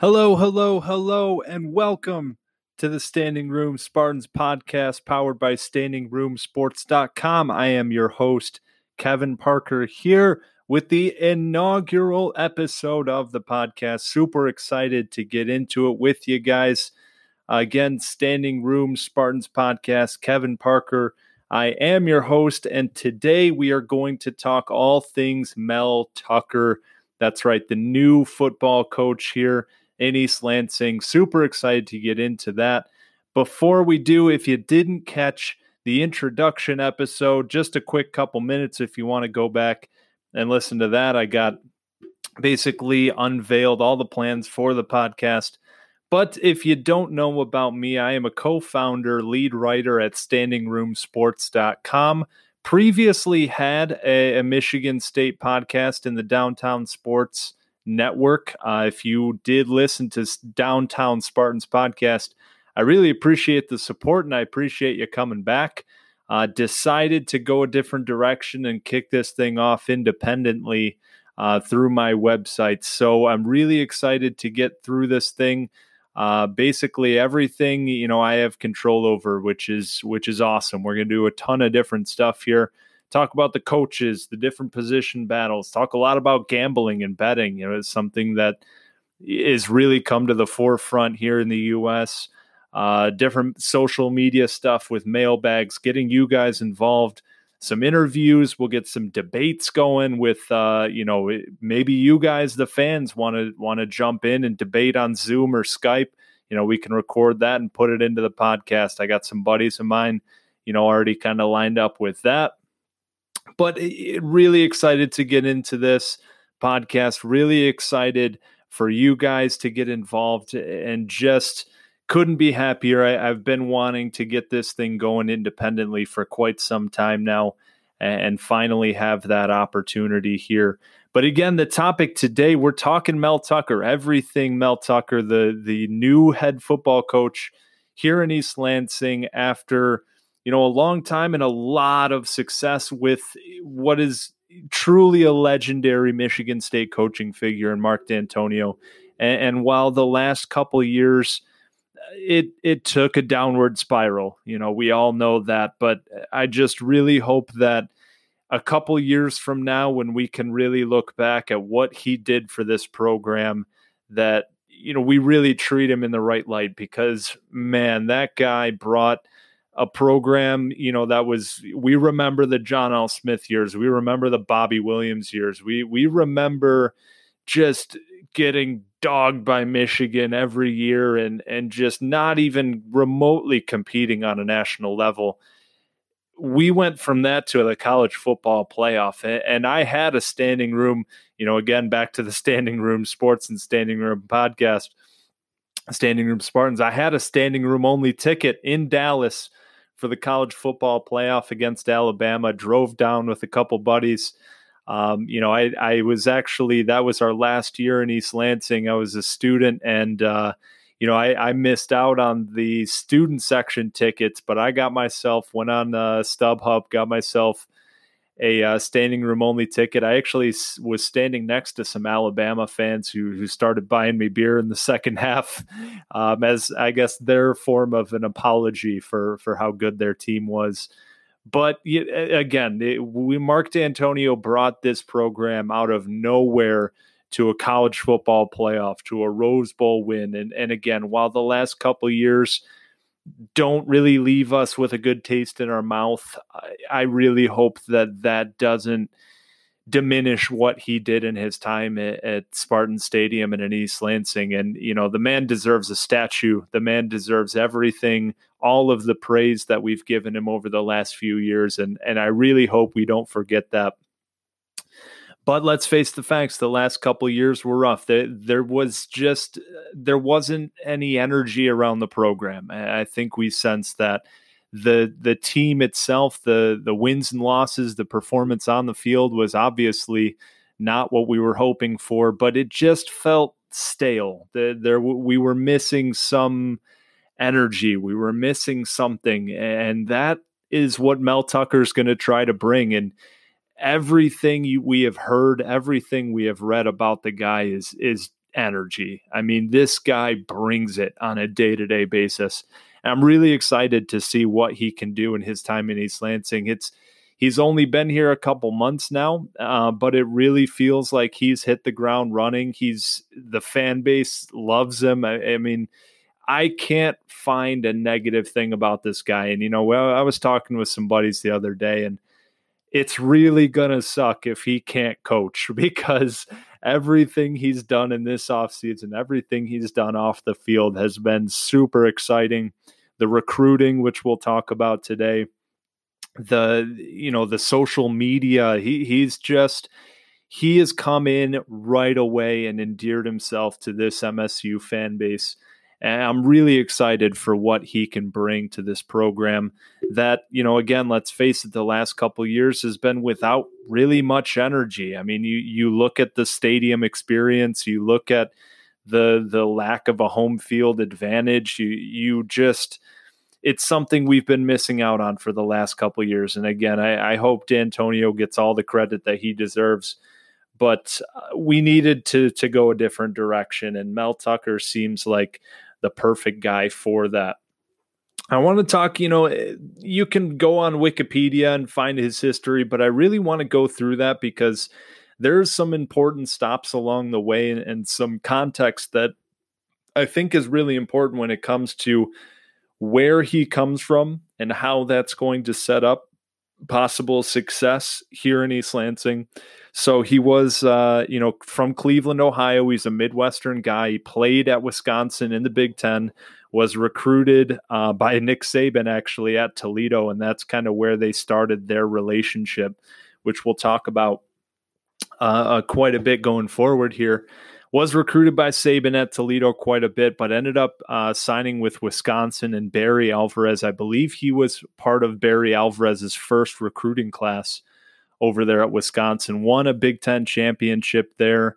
Hello, hello, hello, and welcome to the Standing Room Spartans podcast powered by standingroomsports.com. I am your host, Kevin Parker, here with the inaugural episode of the podcast. Super excited to get into it with you guys. Again, Standing Room Spartans podcast, Kevin Parker. I am your host, and today we are going to talk all things Mel Tucker. That's right, the new football coach here in East Lansing. Super excited to get into that. Before we do, if you didn't catch the introduction episode, just a quick couple minutes if you want to go back and listen to that. I got basically unveiled all the plans for the podcast. But if you don't know about me, I am a co founder, lead writer at standingroomsports.com. Previously had a, a Michigan State podcast in the Downtown Sports Network. Uh, if you did listen to Downtown Spartans podcast, I really appreciate the support and I appreciate you coming back. Uh, decided to go a different direction and kick this thing off independently uh, through my website. So I'm really excited to get through this thing. Uh, basically everything you know I have control over, which is which is awesome. We're gonna do a ton of different stuff here talk about the coaches, the different position battles, talk a lot about gambling and betting. You know, it's something that is really come to the forefront here in the U.S. Uh, different social media stuff with mailbags, getting you guys involved. Some interviews. We'll get some debates going with, uh, you know, maybe you guys, the fans, want to want to jump in and debate on Zoom or Skype. You know, we can record that and put it into the podcast. I got some buddies of mine, you know, already kind of lined up with that but really excited to get into this podcast. Really excited for you guys to get involved and just couldn't be happier. I, have been wanting to get this thing going independently for quite some time now and finally have that opportunity here. But again, the topic today, we're talking Mel Tucker, everything Mel Tucker, the the new head football coach here in East Lansing after you know, a long time and a lot of success with eh, what is truly a legendary Michigan State coaching figure in Mark Dantonio. And, and while the last couple years, eh, it it took a downward spiral. You know, we all know that, but eh, I just really hope that a couple years from now when we can really look back at what he did for this program that you know we really treat him in the right light because man, that guy brought a program, you know, that was we remember the John L. Smith years, we remember the Bobby Williams years, we we remember just getting dogged by Michigan every year and and just not even remotely competing on a national level. We went from that to the college football playoff, and I had a standing room. You know, again back to the standing room sports and standing room podcast, standing room Spartans. I had a standing room only ticket in Dallas for the college football playoff against Alabama. Drove down with a couple buddies. Um, you know, I, I was actually that was our last year in East Lansing. I was a student, and uh, you know, I, I, missed out on the student section tickets, but I got myself went on uh, StubHub, got myself a uh, standing room only ticket. I actually was standing next to some Alabama fans who who started buying me beer in the second half, um, as I guess their form of an apology for for how good their team was. But again, it, we Mark Dantonio brought this program out of nowhere to a college football playoff, to a Rose Bowl win, and and again, while the last couple years don't really leave us with a good taste in our mouth, I, I really hope that that doesn't diminish what he did in his time at, at, Spartan Stadium and in East Lansing. And, you know, the man deserves a statue. The man deserves everything, all of the praise that we've given him over the last few years. And, and I really hope we don't forget that. But let's face the facts: the last couple years were rough. There, there was just there wasn't any energy around the program. I think we sensed that the the team itself, the the wins and losses, the performance on the field was obviously not what we were hoping for, but it just felt stale. The, there we were missing some energy. We were missing something, and that is what Mel Tucker's going to try to bring. And everything you, we have heard, everything we have read about the guy is is energy. I mean, this guy brings it on a day to day basis. And I'm really excited to see what he can do in his time in East Lansing. It's he's only been here a couple months now, uh, but it really feels like he's hit the ground running. He's the fan base loves him. I, I mean, I can't find a negative thing about this guy. And you know, well, I was talking with some buddies the other day, and it's really gonna suck if he can't coach because everything he's done in this offseason, everything he's done off the field has been super exciting. The recruiting, which we'll talk about today, the you know, the social media, he he's just he has come in right away and endeared himself to this MSU fan base and I'm really excited for what he can bring to this program. That, you know, again, let's face it, the last couple years has been without really much energy. I mean, you you look at the stadium experience, you look at the the lack of a home field advantage, you you just it's something we've been missing out on for the last couple years. And again, I, I hope Dantonio gets all the credit that he deserves but uh, we needed to to go a different direction and Mel Tucker seems like the perfect guy for that. I want to talk, you know, you can go on Wikipedia and find his history, but I really want to go through that because there's some important stops along the way and, and some context that I think is really important when it comes to where he comes from and how that's going to set up possible success here in East Lansing. So he was, uh, you know, from Cleveland, Ohio. He's a Midwestern guy. He played at Wisconsin in the Big Ten, was recruited uh, by Nick Saban actually at Toledo. And that's kind of where they started their relationship, which we'll talk about uh, uh quite a bit going forward here was recruited by Saban at Toledo quite a bit, but ended up uh, signing with Wisconsin and Barry Alvarez. I believe he was part of Barry Alvarez's first recruiting class over there at Wisconsin. Won a Big Ten championship there.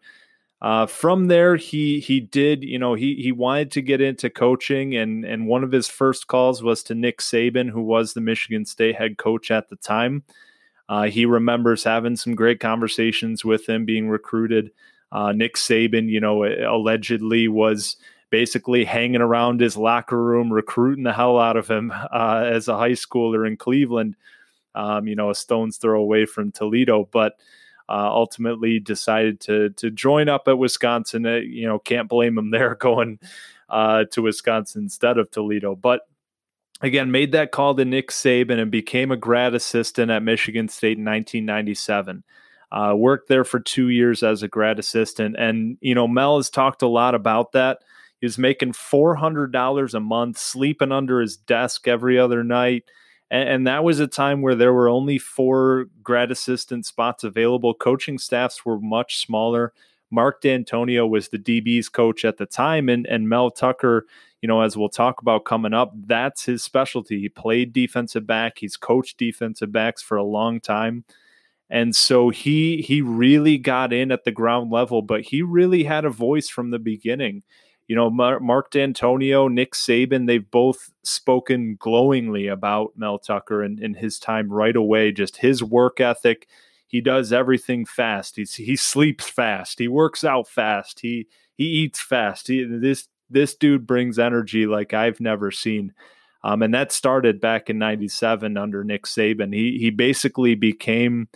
Uh, from there, he he did you know he he wanted to get into coaching, and and one of his first calls was to Nick Saban, who was the Michigan State head coach at the time. Uh, he remembers having some great conversations with him, being recruited. Uh, Nick Saban, you know, allegedly was basically hanging around his locker room, recruiting the hell out of him uh, as a high schooler in Cleveland. Um, you know, a stone's throw away from Toledo, but uh, ultimately decided to to join up at Wisconsin. Uh, you know, can't blame him there going uh, to Wisconsin instead of Toledo, but. Again, made that call to Nick Saban and became a grad assistant at Michigan State in 1997. Uh, worked there for two years as a grad assistant. And, you know, Mel has talked a lot about that. He was making $400 a month, sleeping under his desk every other night. And, and that was a time where there were only four grad assistant spots available. Coaching staffs were much smaller. Mark Dantonio was the DB's coach at the time, and, and Mel Tucker, you know, as we'll talk about coming up, that's his specialty. He played defensive back, he's coached defensive backs for a long time. And so he he really got in at the ground level, but he really had a voice from the beginning. You know, Mark Dantonio, Nick Saban, they've both spoken glowingly about Mel Tucker and, and his time right away. Just his work ethic. He does everything fast. He's, he sleeps fast. He works out fast. He he eats fast. He, this this dude brings energy like I've never seen. Um, and that started back in 97 under Nick Saban. He, he basically became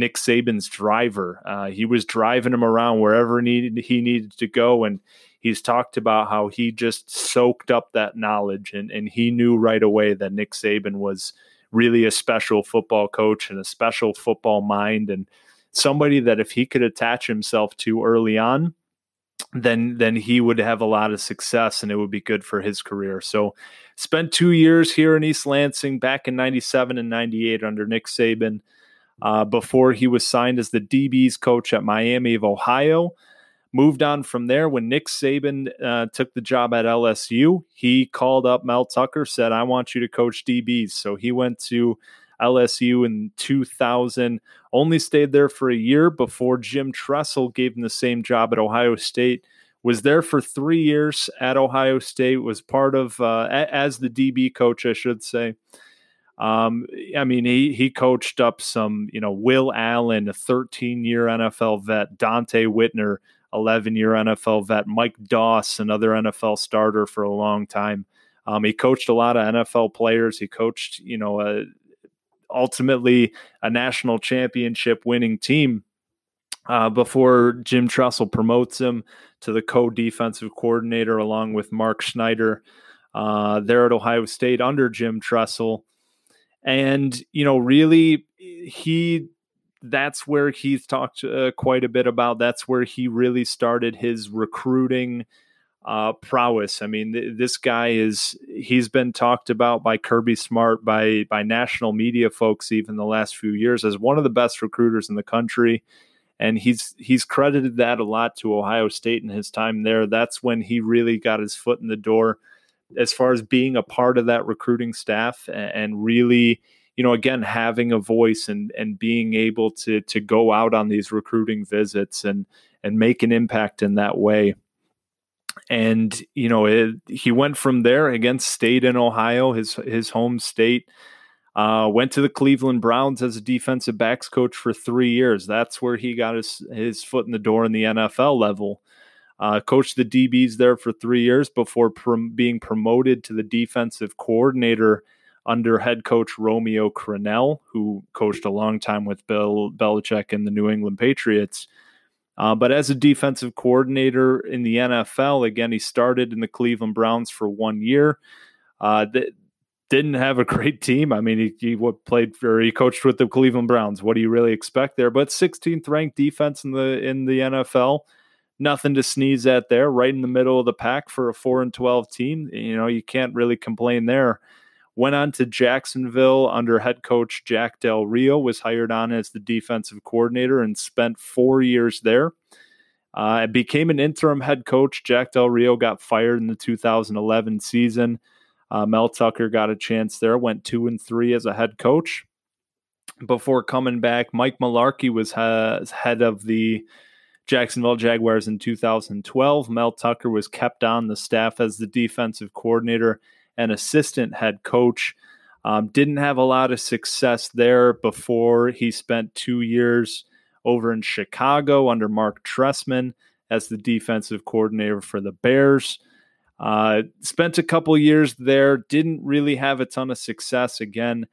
Nick Saban's driver. Uh, he was driving him around wherever needed, he needed to go. And he's talked about how he just soaked up that knowledge and, and he knew right away that Nick Saban was really a special football coach and a special football mind and somebody that if he could attach himself to early on, then then he would have a lot of success and it would be good for his career. So spent two years here in East Lansing back in 97 and 98 under Nick Saban uh, before he was signed as the DB's coach at Miami of Ohio. Moved on from there when Nick Saban uh, took the job at LSU. He called up Mel Tucker, said, I want you to coach DBs. So he went to LSU in 2000, only stayed there for a year before Jim Tressel gave him the same job at Ohio State. Was there for three years at Ohio State, was part of, uh, as the DB coach, I should say. Um, I mean, he he coached up some, you know, Will Allen, a 13 year NFL vet, Donte Whitner, 11 year NFL vet, Mike Doss, another NFL starter for a long time. Um, he coached a lot of NFL players. He coached, you know, a, ultimately a national championship winning team uh, before Jim Tressel promotes him to the co defensive coordinator along with Mark Snyder uh, there at Ohio State under Jim Tressel. And, you know, really, he that's where he's talked uh, quite a bit about. That's where he really started his recruiting uh, prowess. I mean, th- this guy is he's been talked about by Kirby Smart, by by national media folks, even the last few years as one of the best recruiters in the country. And he's he's credited that a lot to Ohio State in his time there. That's when he really got his foot in the door as far as being a part of that recruiting staff and, and really you know again having a voice and and being able to to go out on these recruiting visits and and make an impact in that way and you know it, he went from there against State in Ohio, his his home state. Uh, went to the Cleveland Browns as a defensive backs coach for three years. That's where he got his his foot in the door in the NFL level. Uh, coached the DBs there for three years before prom- being promoted to the defensive coordinator under head coach Romeo Crennel, who coached a long time with Bill Belichick and the New England Patriots. Uh, but as a defensive coordinator in the NFL, again, he started in the Cleveland Browns for one year. Uh, th- didn't have a great team. I mean, he, he played for he coached with the Cleveland Browns. What do you really expect there? But 16th ranked defense in the in the NFL, nothing to sneeze at there. Right in the middle of the pack for a four and 12 team. You know, you can't really complain there. Went on to Jacksonville under head coach Jack Del Rio, was hired on as the defensive coordinator and spent four years there. Uh, became an interim head coach. Jack Del Rio got fired in the 2011 season. Uh, Mel Tucker got a chance there, went two and three as a head coach. Before coming back, Mike Mularkey was head of the Jacksonville Jaguars in 2012. Mel Tucker was kept on the staff as the defensive coordinator and assistant head coach. Um, didn't have a lot of success there before he spent two years over in Chicago under Marc Trestman as the defensive coordinator for the Bears. Uh, spent a couple years there, didn't really have a ton of success again.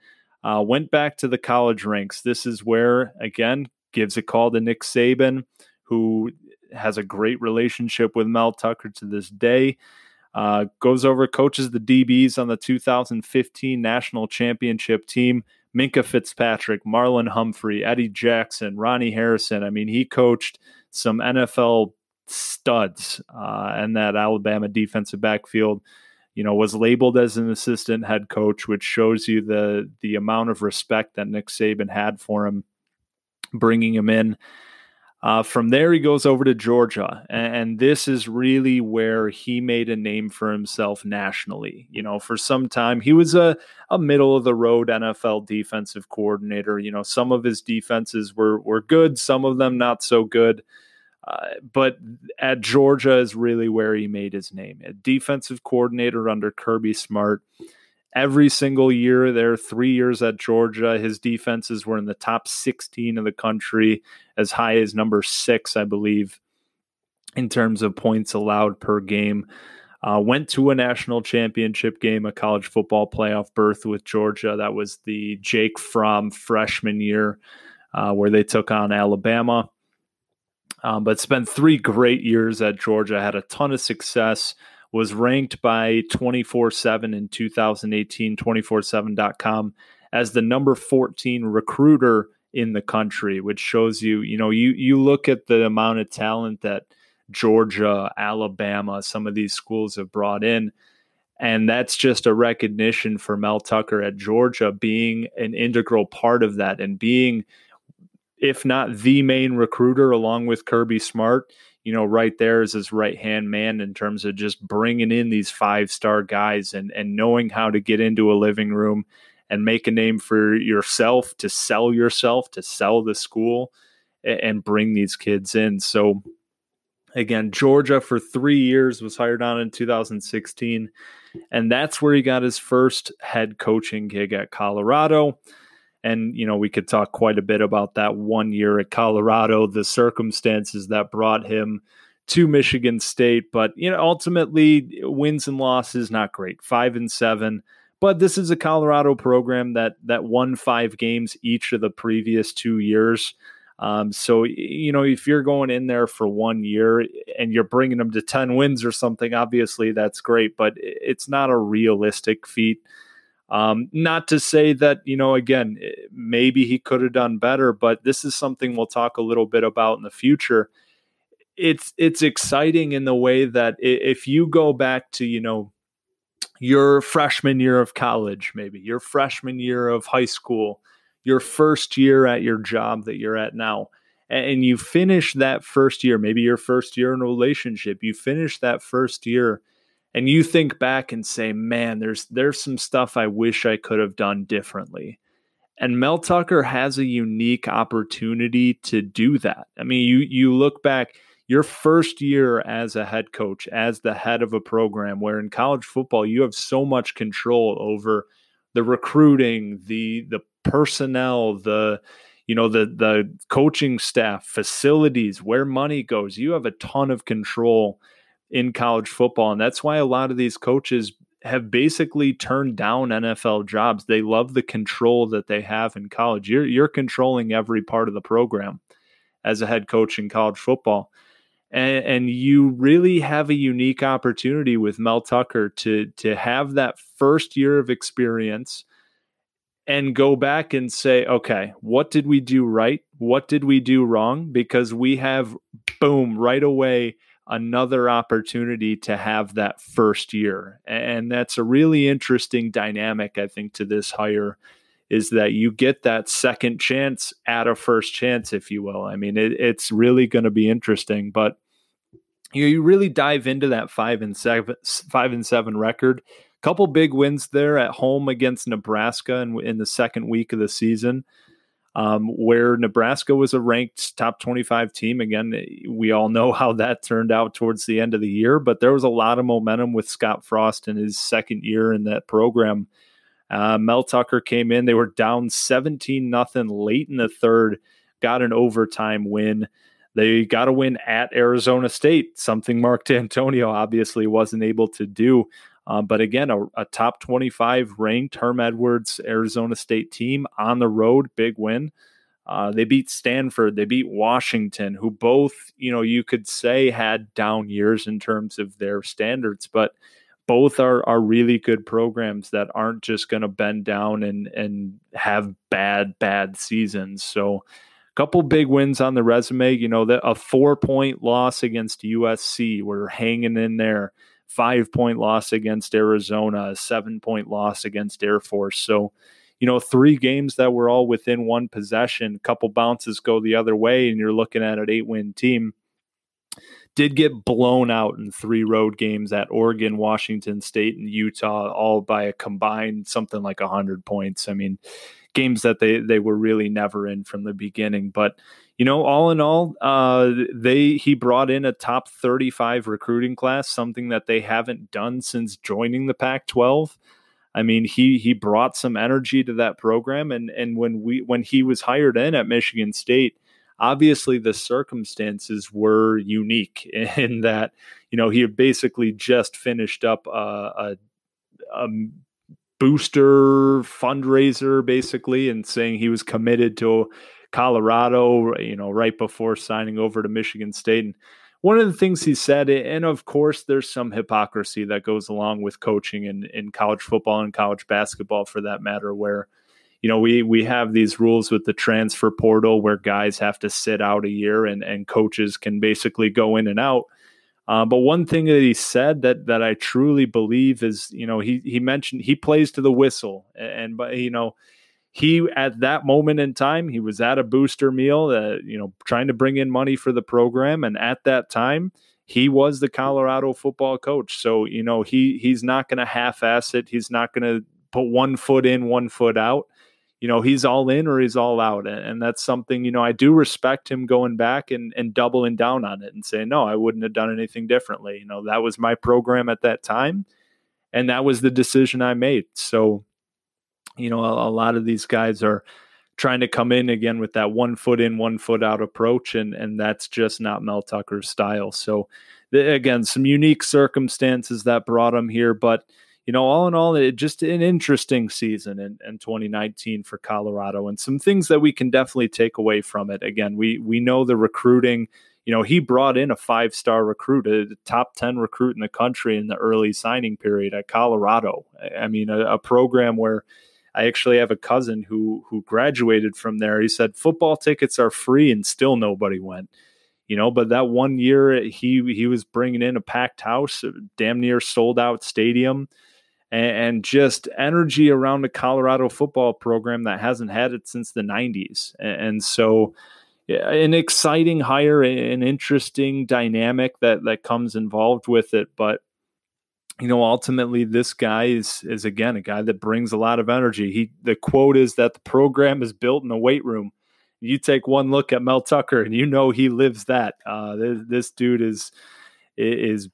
Uh, went back to the college ranks. This is where, again, gives a call to Nick Saban, who has a great relationship with Mel Tucker to this day. Uh, goes over, coaches the DBs on the 2015 national championship team. Minkah Fitzpatrick, Marlon Humphrey, Eddie Jackson, Ronnie Harrison. I mean, he coached some NFL studs uh, and that Alabama defensive backfield. You know, was labeled as an assistant head coach, which shows you the the amount of respect that Nick Saban had for him, bringing him in. Uh, from there, he goes over to Georgia, and, and, this is really where he made a name for himself nationally. You know, for some time, he was a, a middle of the road NFL defensive coordinator. You know, some of his defenses were were good, some of them not so good. Uh, but at Georgia is really where he made his name. A defensive coordinator under Kirby Smart every single year there, three years at Georgia, his defenses were in the top 16 of the country, as high as number six, I believe, in terms of points allowed per game. Uh, went to a national championship game, a college football playoff berth with Georgia. That was the Jake Fromm freshman year, uh, where they took on Alabama. Um, but spent three great years at Georgia, had a ton of success, was ranked by 24 7 in 2018, 247.com as the number 14 recruiter in the country, which shows you, you know, you you look at the amount of talent that Georgia, Alabama, some of these schools have brought in. And that's just a recognition for Mel Tucker at Georgia being an integral part of that and being, if not the main recruiter, along with Kirby Smart, you know, right there is his right hand man in terms of just bringing in these five star guys and, and knowing how to get into a living room and make a name for yourself, to sell yourself, to sell the school, and bring these kids in. So, again, Georgia for three years was hired on in 2016, and that's where he got his first head coaching gig at Colorado. And, you know, we could talk quite a bit about that one year at Colorado, the circumstances that brought him to Michigan State. But, you know, ultimately, wins and losses, not great. Five and seven. But this is a Colorado program that that won five games each of the previous two years. Um, so you know if you're going in there for one year and you're bringing them to ten wins or something, obviously that's great, but it's not a realistic feat. Um, not to say that you know again maybe he could have done better, but this is something we'll talk a little bit about in the future. It's it's exciting in the way that if you go back to you know your freshman year of college, maybe your freshman year of high school, your first year at your job that you're at now, and you finish that first year, maybe your first year in a relationship, you finish that first year and you think back and say, man, there's there's some stuff I wish I could have done differently. And Mel Tucker has a unique opportunity to do that. I mean, you you look back, your first year as a head coach, as the head of a program, where in college football you have so much control over the recruiting, the the personnel, the you know the the coaching staff, facilities, where money goes. You have a ton of control in college football, and that's why a lot of these coaches have basically turned down NFL jobs. They love the control that they have in college. You're you're controlling every part of the program as a head coach in college football and, and you really have a unique opportunity with Mel Tucker to to have that first year of experience and go back and say, okay, what did we do right? What did we do wrong? Because we have, boom, right away, another opportunity to have that first year. And that's a really interesting dynamic, I think, to this hire is that you get that second chance at a first chance, if you will. I mean, it, it's really going to be interesting, but you, you really dive into that five and seven, five and seven record. Couple big wins there at home against Nebraska in, in the second week of the season. Um, where Nebraska was a ranked top 25 team. Again, we all know how that turned out towards the end of the year, but there was a lot of momentum with Scott Frost in his second year in that program. Uh, Mel Tucker came in. They were down 17 nothing late in the third, got an overtime win. They got a win at Arizona State, something Mark Dantonio obviously wasn't able to do. Um, but again, a, a, top 25 ranked Herm Edwards Arizona State team on the road, big win. Uh, they beat Stanford, they beat Washington, who both, you know, you could say had down years in terms of their standards, but both are are really good programs that aren't just going to bend down and and have bad bad seasons. So, a couple big wins on the resume. You know, that a four point loss against USC, we're hanging in there. Five point loss against Arizona, a seven point loss against Air Force. So, you know, three games that were all within one possession. A couple bounces go the other way, and you're looking at an eight win team did get blown out in three road games at Oregon, Washington State, and Utah, all by a combined something like 100 points. I mean, games that they, they were really never in from the beginning. But, you know, all in all, uh, they he brought in a top 35 recruiting class, something that they haven't done since joining the Pac 12. I mean, he he brought some energy to that program, and and when we when he was hired in at Michigan State, obviously the circumstances were unique in that you know he had basically just finished up a, a, a booster fundraiser basically and saying he was committed to Colorado, you know, right before signing over to Michigan State. And one of the things he said, and of course, there's some hypocrisy that goes along with coaching in, in college football and college basketball for that matter, where, you know, we we have these rules with the transfer portal where guys have to sit out a year and, and coaches can basically go in and out. Uh, but one thing that he said that that I truly believe is, you know, he he mentioned he plays to the whistle, and but you know, he at that moment in time he was at a booster meal, uh, you know, trying to bring in money for the program, and at that time he was the Colorado football coach. So you know, he he's not going to half-ass it. He's not going to put one foot in, one foot out you know he's all in or he's all out and that's something you know i do respect him going back and, and doubling down on it and saying no i wouldn't have done anything differently you know that was my program at that time and that was the decision i made so you know a, a lot of these guys are trying to come in again with that one foot in one foot out approach and and that's just not mel tucker's style so the, again some unique circumstances that brought him here but you know, all in all, it just an interesting season in, in 2019 for Colorado, and some things that we can definitely take away from it. Again, we we know the recruiting. You know, he brought in a five star recruit, a top 10 recruit in the country in the early signing period at Colorado. I mean, a, a program where I actually have a cousin who who graduated from there. He said football tickets are free and still nobody went you know but that one year he he was bringing in a packed house a damn near sold out stadium and, just energy around the Colorado football program that hasn't had it since the 90s. And, so, an exciting hire, an interesting dynamic that that comes involved with it. But you know, ultimately, this guy is is again a guy that brings a lot of energy. He the quote is that the program is built in a weight room. You take one look at Mel Tucker, and you know he lives that. Uh, this, this dude is is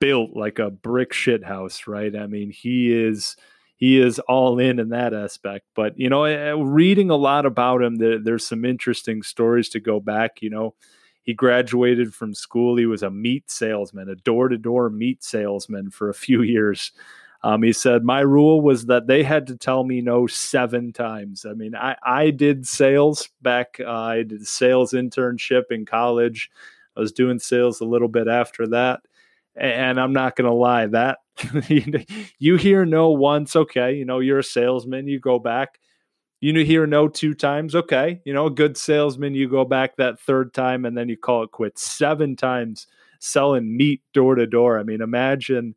built like a brick shit house, right? I mean, he is he is all in in that aspect. But you know, eh, reading a lot about him, there, there's some interesting stories to go back. You know, he graduated from school. He was a meat salesman, a door to door meat salesman for a few years. Um, he said, My rule was that they had to tell me no seven times. I mean, I, I did sales back, uh, I did sales internship in college. I was doing sales a little bit after that. And I'm not going to lie, that you hear no once, okay, you know, you're a salesman, you go back. You hear no two times, okay, you know, a good salesman, you go back that third time and then you call it quits. Seven times selling meat door to door. I mean, imagine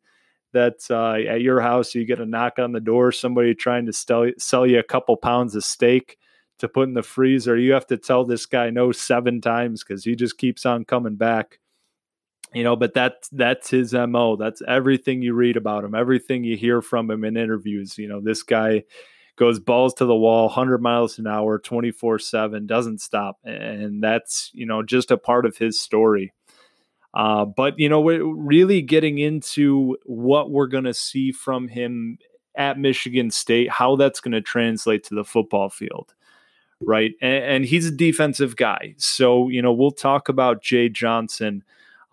that uh, at your house you get a knock on the door, somebody trying to sell, sell you a couple pounds of steak to put in the freezer. You have to tell this guy no seven times because he just keeps on coming back you know but that's that's his mo that's everything you read about him everything you hear from him in interviews you know this guy goes balls to the wall 100 miles an hour 24 7 doesn't stop. And that's you know just a part of his story. Uh, but you know we're really getting into what we're going to see from him at michigan state how that's going to translate to the football field right? And, and he's a defensive guy. So you know we'll talk about jay johnson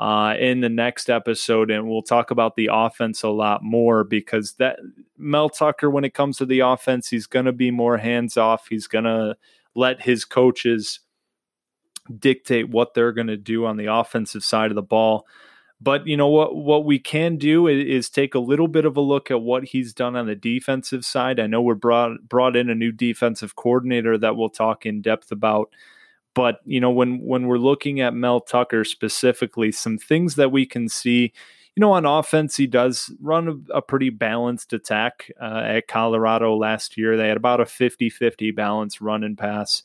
uh, in the next episode, and we'll talk about the offense a lot more because that Mel Tucker, when it comes to the offense, he's going to be more hands off. He's going to let his coaches dictate what they're going to do on the offensive side of the ball. But you know what? What we can do is, is, take a little bit of a look at what he's done on the defensive side. I know we're brought brought in a new defensive coordinator that we'll talk in depth about but you know, when when we're looking at Mel Tucker specifically, some things that we can see. You know, on offense, he does run a, a pretty balanced attack uh, at Colorado last year. They had about a 50 50 balance run and pass.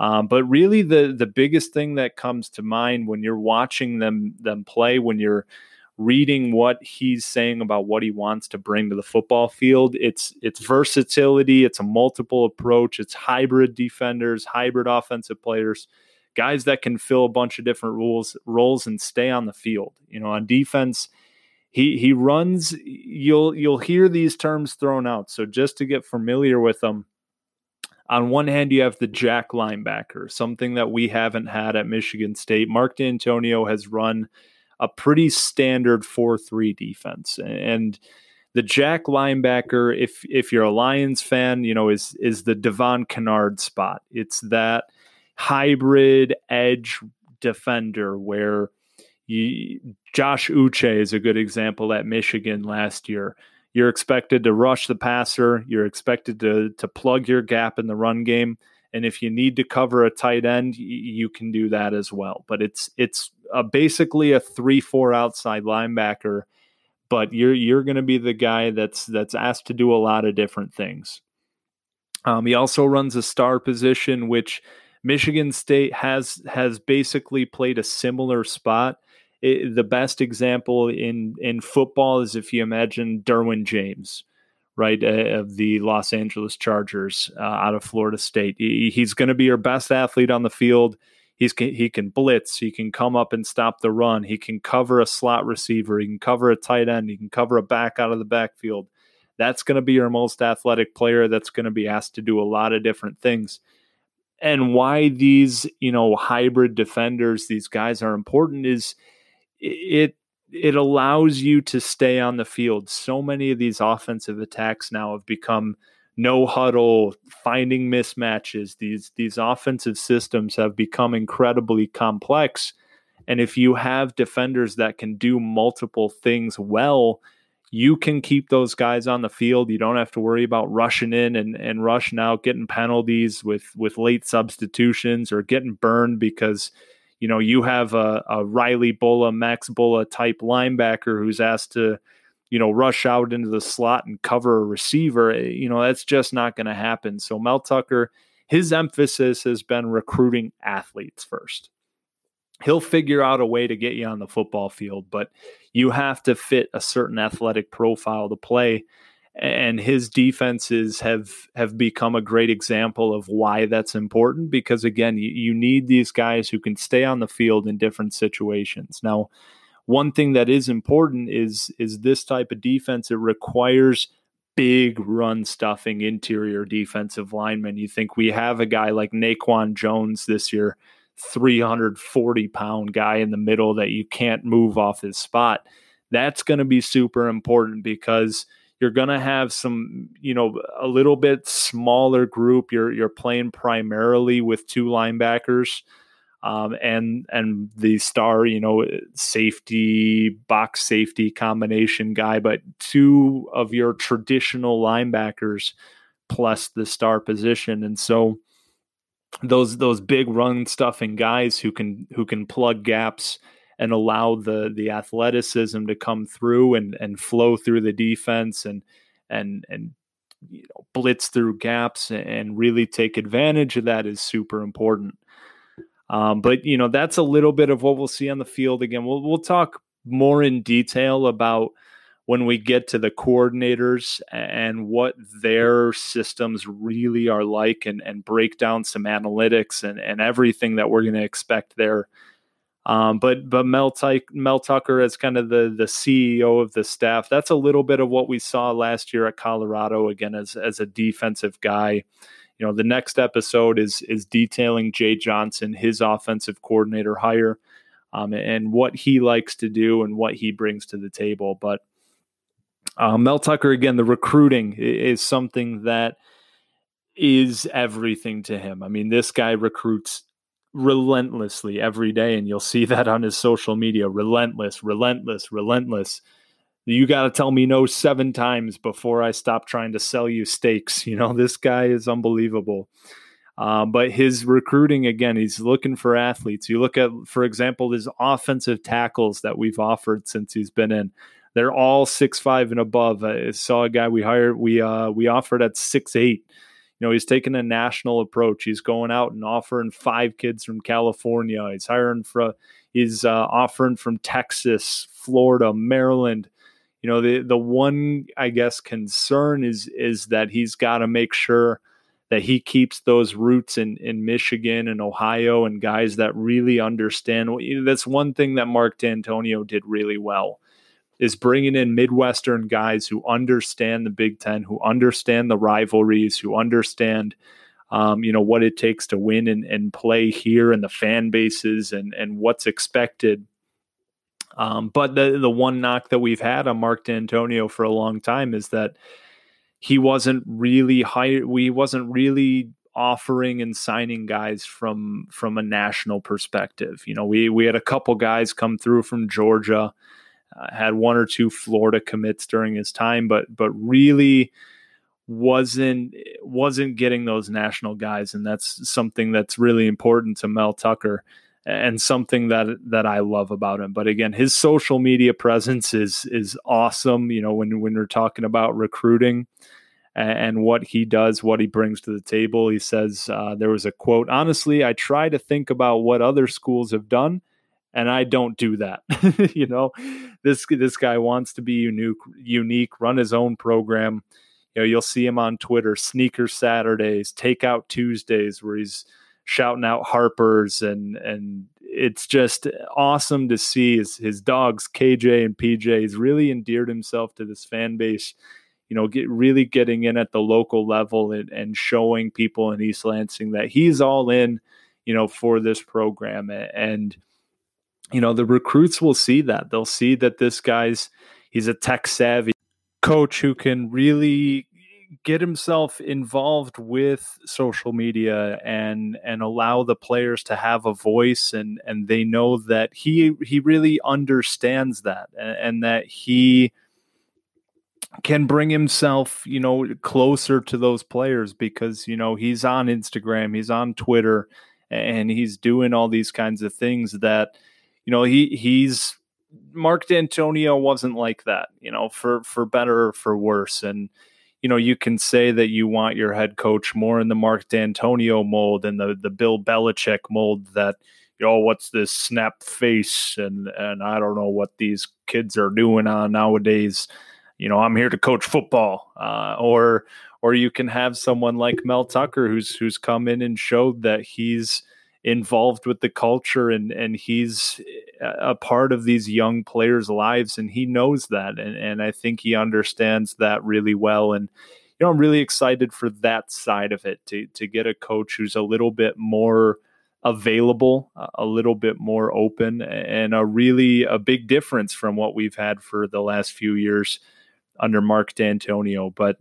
Um, but really, the the biggest thing that comes to mind when you're watching them them play, when you're reading what he's saying about what he wants to bring to the football field. It's it's versatility, it's a multiple approach, it's hybrid defenders, hybrid offensive players, guys that can fill a bunch of different rules roles and stay on the field. You know, on defense, he he runs you'll you'll hear these terms thrown out. So just to get familiar with them, on one hand, you have the jack linebacker, something that we haven't had at Michigan State. Mark Dantonio has run a pretty standard 4 3 defense. And the jack linebacker, if if you're a Lions fan, you know, is is the Devon Kennard spot. It's that hybrid edge defender where you, Josh Uche is a good example at Michigan last year. You're expected to rush the passer. You're expected to to plug your gap in the run game. And if you need to cover a tight end, you can do that as well. But it's it's a, basically a three four outside linebacker, but you're you're going to be the guy that's that's asked to do a lot of different things. Um, he also runs a star position, which Michigan State has has basically played a similar spot it, the best example in in football is if you imagine Derwin James, right, uh, of the Los Angeles Chargers uh, out of Florida State. He, he's going to be your best athlete on the field. He's he can blitz. He can come up and stop the run. He can cover a slot receiver. He can cover a tight end. He can cover a back out of the backfield. That's going to be your most athletic player. That's going to be asked to do a lot of different things and why these you know hybrid defenders these guys are important is it it allows you to stay on the field. So many of these offensive attacks now have become no huddle, finding mismatches. These these offensive systems have become incredibly complex. And if you have defenders that can do multiple things well, you can keep those guys on the field. You don't have to worry about rushing in and, and rushing out, getting penalties with with late substitutions or getting burned because you know, you have a, a Riley Bullough, Max Bullough type linebacker who's asked to, you know, rush out into the slot and cover a receiver. Eh, you know, that's just not going to happen. So Mel Tucker, his emphasis has been recruiting athletes first. He'll figure out a way to get you on the football field, but you have to fit a certain athletic profile to play and his defenses have have become a great example of why that's important because again you, you, need these guys who can stay on the field in different situations now one thing that is important is is this type of defense it requires big run stuffing interior defensive linemen you think we have a guy like Naquan Jones this year 340 pound guy in the middle that you can't move off his spot that's going to be super important because you're going to have some, you know, a little bit smaller group. You're you're playing primarily with two linebackers. Um, and and the star, you know, safety box safety combination guy, but two of your traditional linebackers plus the star position, and so those those big run stuffing guys who can who can plug gaps and allow the the athleticism to come through and and flow through the defense and and and you know blitz through gaps and really take advantage of that is super important. Um, but you know that's a little bit of what we'll see on the field. Again, we'll we'll talk more in detail about when we get to the coordinators and what their systems really are like and, and break down some analytics and, and everything that we're going to expect there um, but but Mel, Ty- Mel Tucker as kind of the the CEO of the staff. That's a little bit of what we saw last year at Colorado. Again, as as a defensive guy, you know, the next episode is is detailing Jay Johnson, his offensive coordinator hire, um, and what he likes to do and what he brings to the table. But uh, Mel Tucker again, the recruiting is something that is everything to him. I mean, this guy recruits relentlessly every day and you'll see that on his social media relentless relentless relentless you got to tell me no seven times before i stop trying to sell you steaks you know this guy is unbelievable um, but his recruiting again he's looking for athletes you look at for example his offensive tackles that we've offered since he's been in they're all six five and above i saw a guy we hired we uh we offered at six eight you know, he's taking a national approach. He's going out and offering five kids from California. He's hiring for, he's uh, offering from Texas, Florida, Maryland. You know, the the one I guess concern is is that he's got to make sure that he keeps those roots in in Michigan and Ohio and guys that really understand. That's one thing that Mark Dantonio did really well is bringing in Midwestern guys who understand the Big Ten, who understand the rivalries, who understand um, you know, what it takes to win and, and play here and the fan bases and, and what's expected. Um, but the, the one knock that we've had on Mark Dantonio for a long time is that he wasn't really high. We wasn't really offering and signing guys from from a national perspective. You know, we we had a couple guys come through from Georgia, uh, had one or two Florida commits during his time, but but really wasn't wasn't getting those national guys, and that's something that's really important to Mel Tucker and something that that I love about him. But again, his social media presence is is awesome. You know, when when we're talking about recruiting and what he does, what he brings to the table. He says uh, there was a quote. Honestly, I try to think about what other schools have done, and I don't do that. you know, this this guy wants to be unique, unique, run his own program. You know, you'll see him on Twitter, sneaker Saturdays, takeout Tuesdays, where he's shouting out Harpers, and and it's just awesome to see his his dogs KJ and PJ. He's really endeared himself to this fan base you know, get really getting in at the local level and, and showing people in East Lansing that he's all in, you know, for this program. And, you know, the recruits will see that. They'll see that this guy's, he's a tech savvy coach who can really get himself involved with social media and and allow the players to have a voice and and they know that he he really understands that and, and that he can bring himself, you know, closer to those players because, you know, he's on Instagram, he's on Twitter, and he's doing all these kinds of things that, you know, he he's Mark Dantonio wasn't like that, you know, for for better or for worse. And, you know, you can say that you want your head coach more in the Mark Dantonio mold and the the Bill Belichick mold that, you know, what's this snap face and and I don't know what these kids are doing on nowadays. You know, I'm here to coach football, uh, or or you can have someone like Mel Tucker who's who's come in and showed that he's involved with the culture and and he's a part of these young players' lives and he knows that and and I think he understands that really well and you know I'm really excited for that side of it to to get a coach who's a little bit more available, a little bit more open and a really a big difference from what we've had for the last few years under Mark Dantonio. But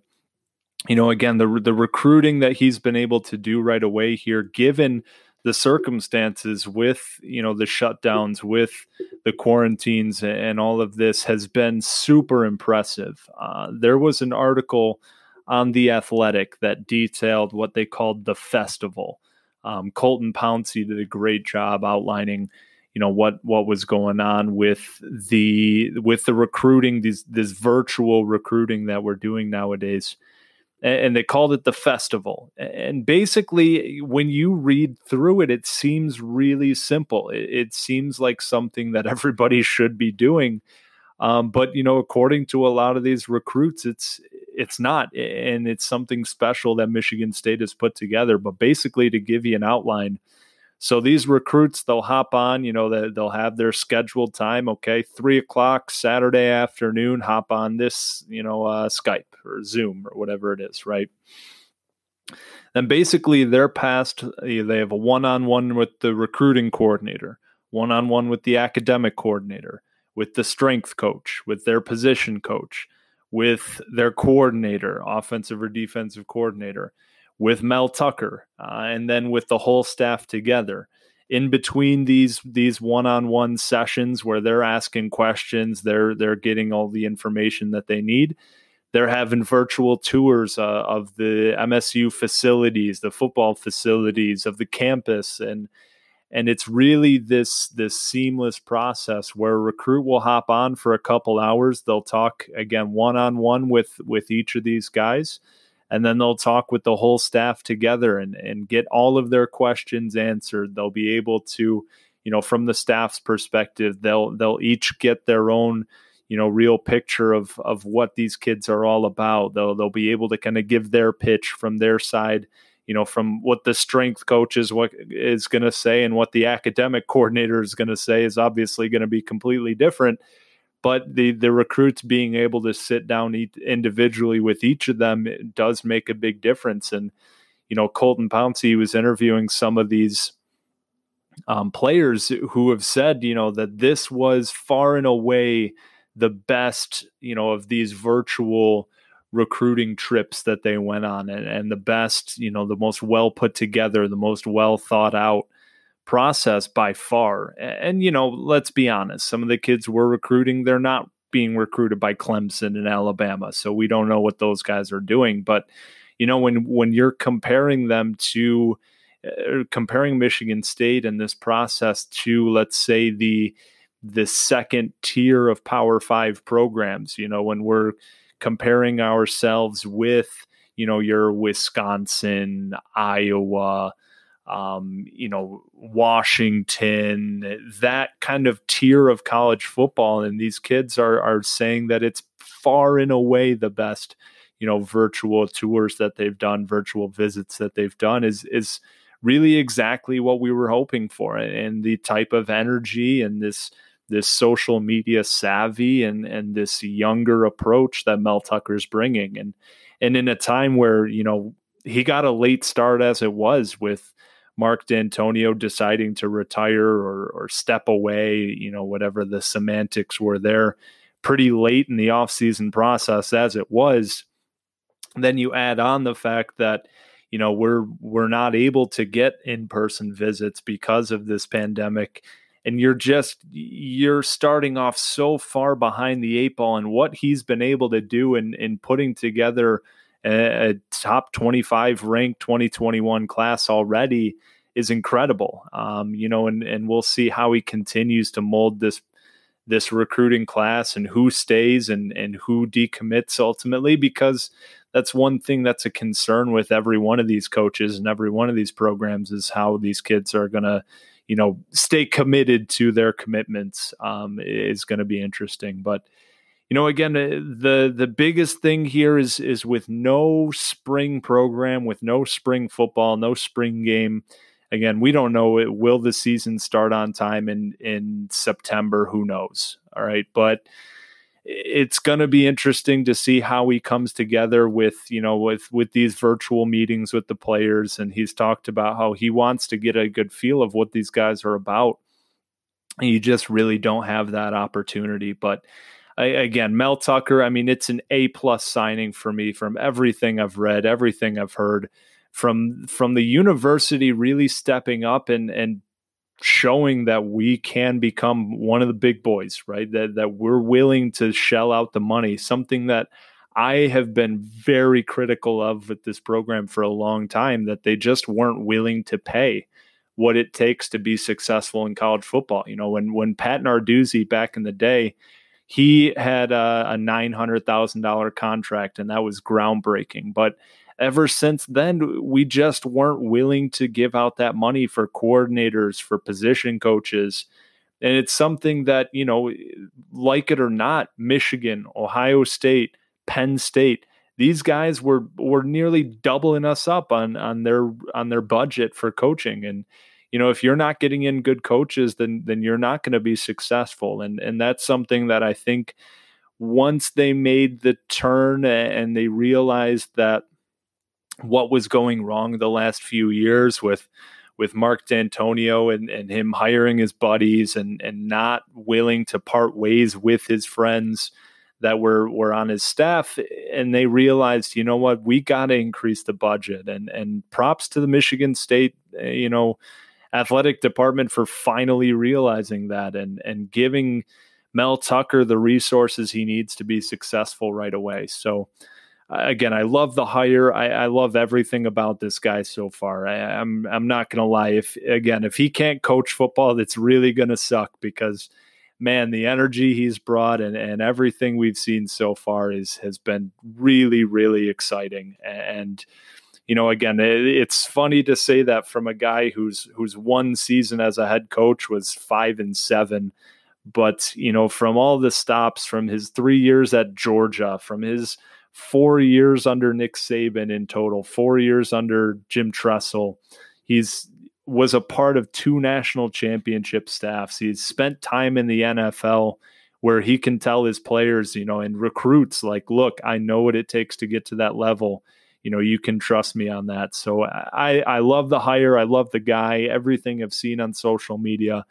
you know, again, the the recruiting that he's been able to do right away here, given the circumstances with you know the shutdowns, with the quarantines, and all of this, has been super impressive. Uh, there was an article on the Athletic that detailed what they called the festival. Um, Colton Pouncy did a great job outlining you know what what was going on with the with the recruiting these this virtual recruiting that we're doing nowadays and they called it the festival. And basically when you read through it it seems really simple. It, it seems like something that everybody should be doing. Um, but you know according to a lot of these recruits it's it's not. And it's something special that michigan state has put together. But basically to give you an outline so these recruits, they'll hop on, you know, they'll have their scheduled time. Okay, three o'clock Saturday afternoon, hop on this, you know, uh, Skype or Zoom or whatever it is, right? And basically, they're passed. They have a one-on-one with the recruiting coordinator, one-on-one with the academic coordinator, with the strength coach, with their position coach, with their coordinator, offensive or defensive coordinator with Mel Tucker, uh, and then with the whole staff together. In between these these one on one sessions where they're asking questions, they're they're getting all the information that they need. They're having virtual tours uh, of the MSU facilities, the football facilities of the campus, and and it's really this this seamless process where recruit will hop on for a couple hours. They'll talk again one on one with with each of these guys and then they'll talk with the whole staff together and, and get all of their questions answered. They'll be able to, you know, from the staff's perspective, they'll they'll each get their own, you know, real picture of of what these kids are all about. They'll they'll be able to kind of give their pitch from their side, you know, from what the strength coach is what is going to say and what the academic coordinator is going to say is obviously going to be completely different but the the recruits being able to sit down individually with each of them does make a big difference. And you know, Colton Pouncy was interviewing some of these um, players who have said, you know, that this was far and away the best, you know, of these virtual recruiting trips that they went on and, and the best, you know, the most well put together, the most well thought out process by far. And, you know, let's be honest, some of the kids were recruiting, they're not being recruited by Clemson and Alabama. So we don't know what those guys are doing. But, you know, when when you're comparing them to uh, comparing Michigan State and this process to, let's say, the the second tier of Power Five programs. You know, when we're comparing ourselves with, you know, your Wisconsin, Iowa, um, you know, Washington, that kind of tier of college football, and these kids are are saying that it's far and away the best, you know, virtual tours that they've done, virtual visits that they've done is is really exactly what we were hoping for. And the type of energy and this this social media savvy and and this younger approach that Mel Tucker's bringing. And and in a time where you know he got a late start as it was with Mark Dantonio deciding to retire or or step away you know whatever the semantics were there pretty late in the offseason process as it was. Then you add on the fact that you know we're we're not able to get in-person visits because of this pandemic and you're just you're starting off so far behind the eight ball and what he's been able to do in in putting together a, a top 25 ranked 2021 class already is incredible. Um, you know and and we'll see how he continues to mold this this recruiting class and who stays and and who decommits ultimately because that's one thing that's a concern with every one of these coaches and every one of these programs is how these kids are going to you know stay committed to their commitments um, is going to be interesting. But you know again uh, the the biggest thing here is is with no spring program with no spring football no spring game again we don't know it will the season start on time in in september? Who knows? All right? But it's going to be interesting to see how he comes together with you know with with these virtual meetings with the players and he's talked about how he wants to get a good feel of what these guys are about. And you just really don't have that opportunity but I, again mel tucker i mean it's an a plus signing for me from everything i've read everything i've heard from from the university really stepping up and and showing that we can become one of the big boys, right? That that we're willing to shell out the money, something that I have been very critical of with this program for a long time that they just weren't willing to pay what it takes to be successful in college football. You know, when when Pat Narduzzi back in the day, he had a, a nine hundred thousand dollar contract, and that was groundbreaking. But ever since then, we just weren't willing to give out that money for coordinators, for position coaches. And it's something that, you know, like it or not, Michigan, Ohio State, Penn State, these guys were were nearly doubling us up on on their on their budget for coaching. And, you know, if you're not getting in good coaches, then then you're not going to be successful. And and that's something that I think once they made the turn and they realized that what was going wrong the last few years with with Mark Dantonio and, and him hiring his buddies and and not willing to part ways with his friends that were were on his staff and they realized you know what we got to increase the budget and and props to the Michigan State eh, you know athletic department for finally realizing that and and giving Mel Tucker the resources he needs to be successful right away so uh, again, I love the hire. I, I, love everything about this guy so far. I, am I'm, I'm not gonna lie. If again, if he can't coach football, that's really gonna suck because man, the energy he's brought and, and everything we've seen so far is has been really, really exciting. And you know, again, it, it's funny to say that from a guy who's whose one season as a head coach was five and seven. But you know, from all the stops, from his three years at Georgia, from his four years under Nick Saban in total, four years under Jim Tressel. He's was a part of two national championship staffs. He's spent time in the NFL where he can tell his players, you know, and recruits like, look, I know what it takes to get to that level. You know, you can trust me on that. So I, I love the hire. I love the guy. Everything I've seen on social media,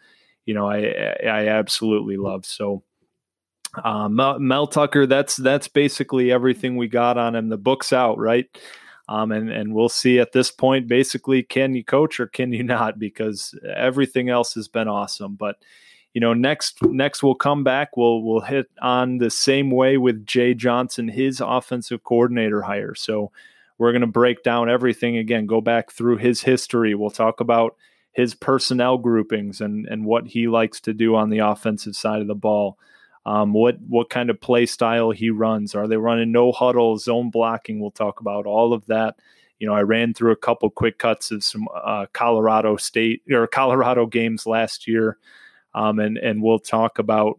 you know, I, I absolutely love. So uh, Mel, Mel, Tucker, that's that's basically everything we got on him. The book's out, right? Um, and and we'll see at this point. Basically, can you coach or can you not? Because everything else has been awesome. But you know, next next we'll come back. We'll we'll hit on the same way with Jay Johnson, his offensive coordinator hire. So we're going to break down everything again. Go back through his history. We'll talk about his personnel groupings and and what he likes to do on the offensive side of the ball um, what what kind of play style he runs. Are they running no huddle, zone blocking? We'll talk about all of that. You know, I ran through a couple quick cuts of some uh, Colorado State or Colorado games last year, um, and and we'll talk about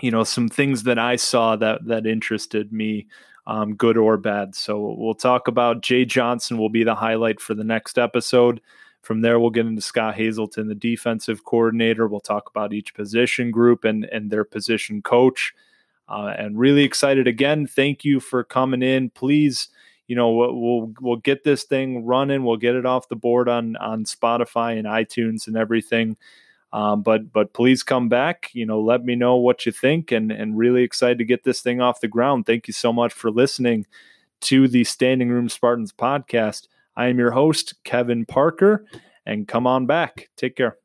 you know some things that I saw that that interested me, um, good or bad. So we'll talk about Jay Johnson will be the highlight for the next episode. From there, we'll get into Scott Hazelton, the defensive coordinator. We'll talk about each position group and, and their position coach. Uh, and really excited again. Thank you for coming in. Please, you know, we'll, we'll, we'll get this thing running. We'll get it off the board on on Spotify and iTunes and everything. Um, but but please come back. You know, let me know what you think, and and really excited to get this thing off the ground. Thank you so much for listening to the Standing Room Spartans podcast. I am your host, Kevin Parker, and come on back. Take care.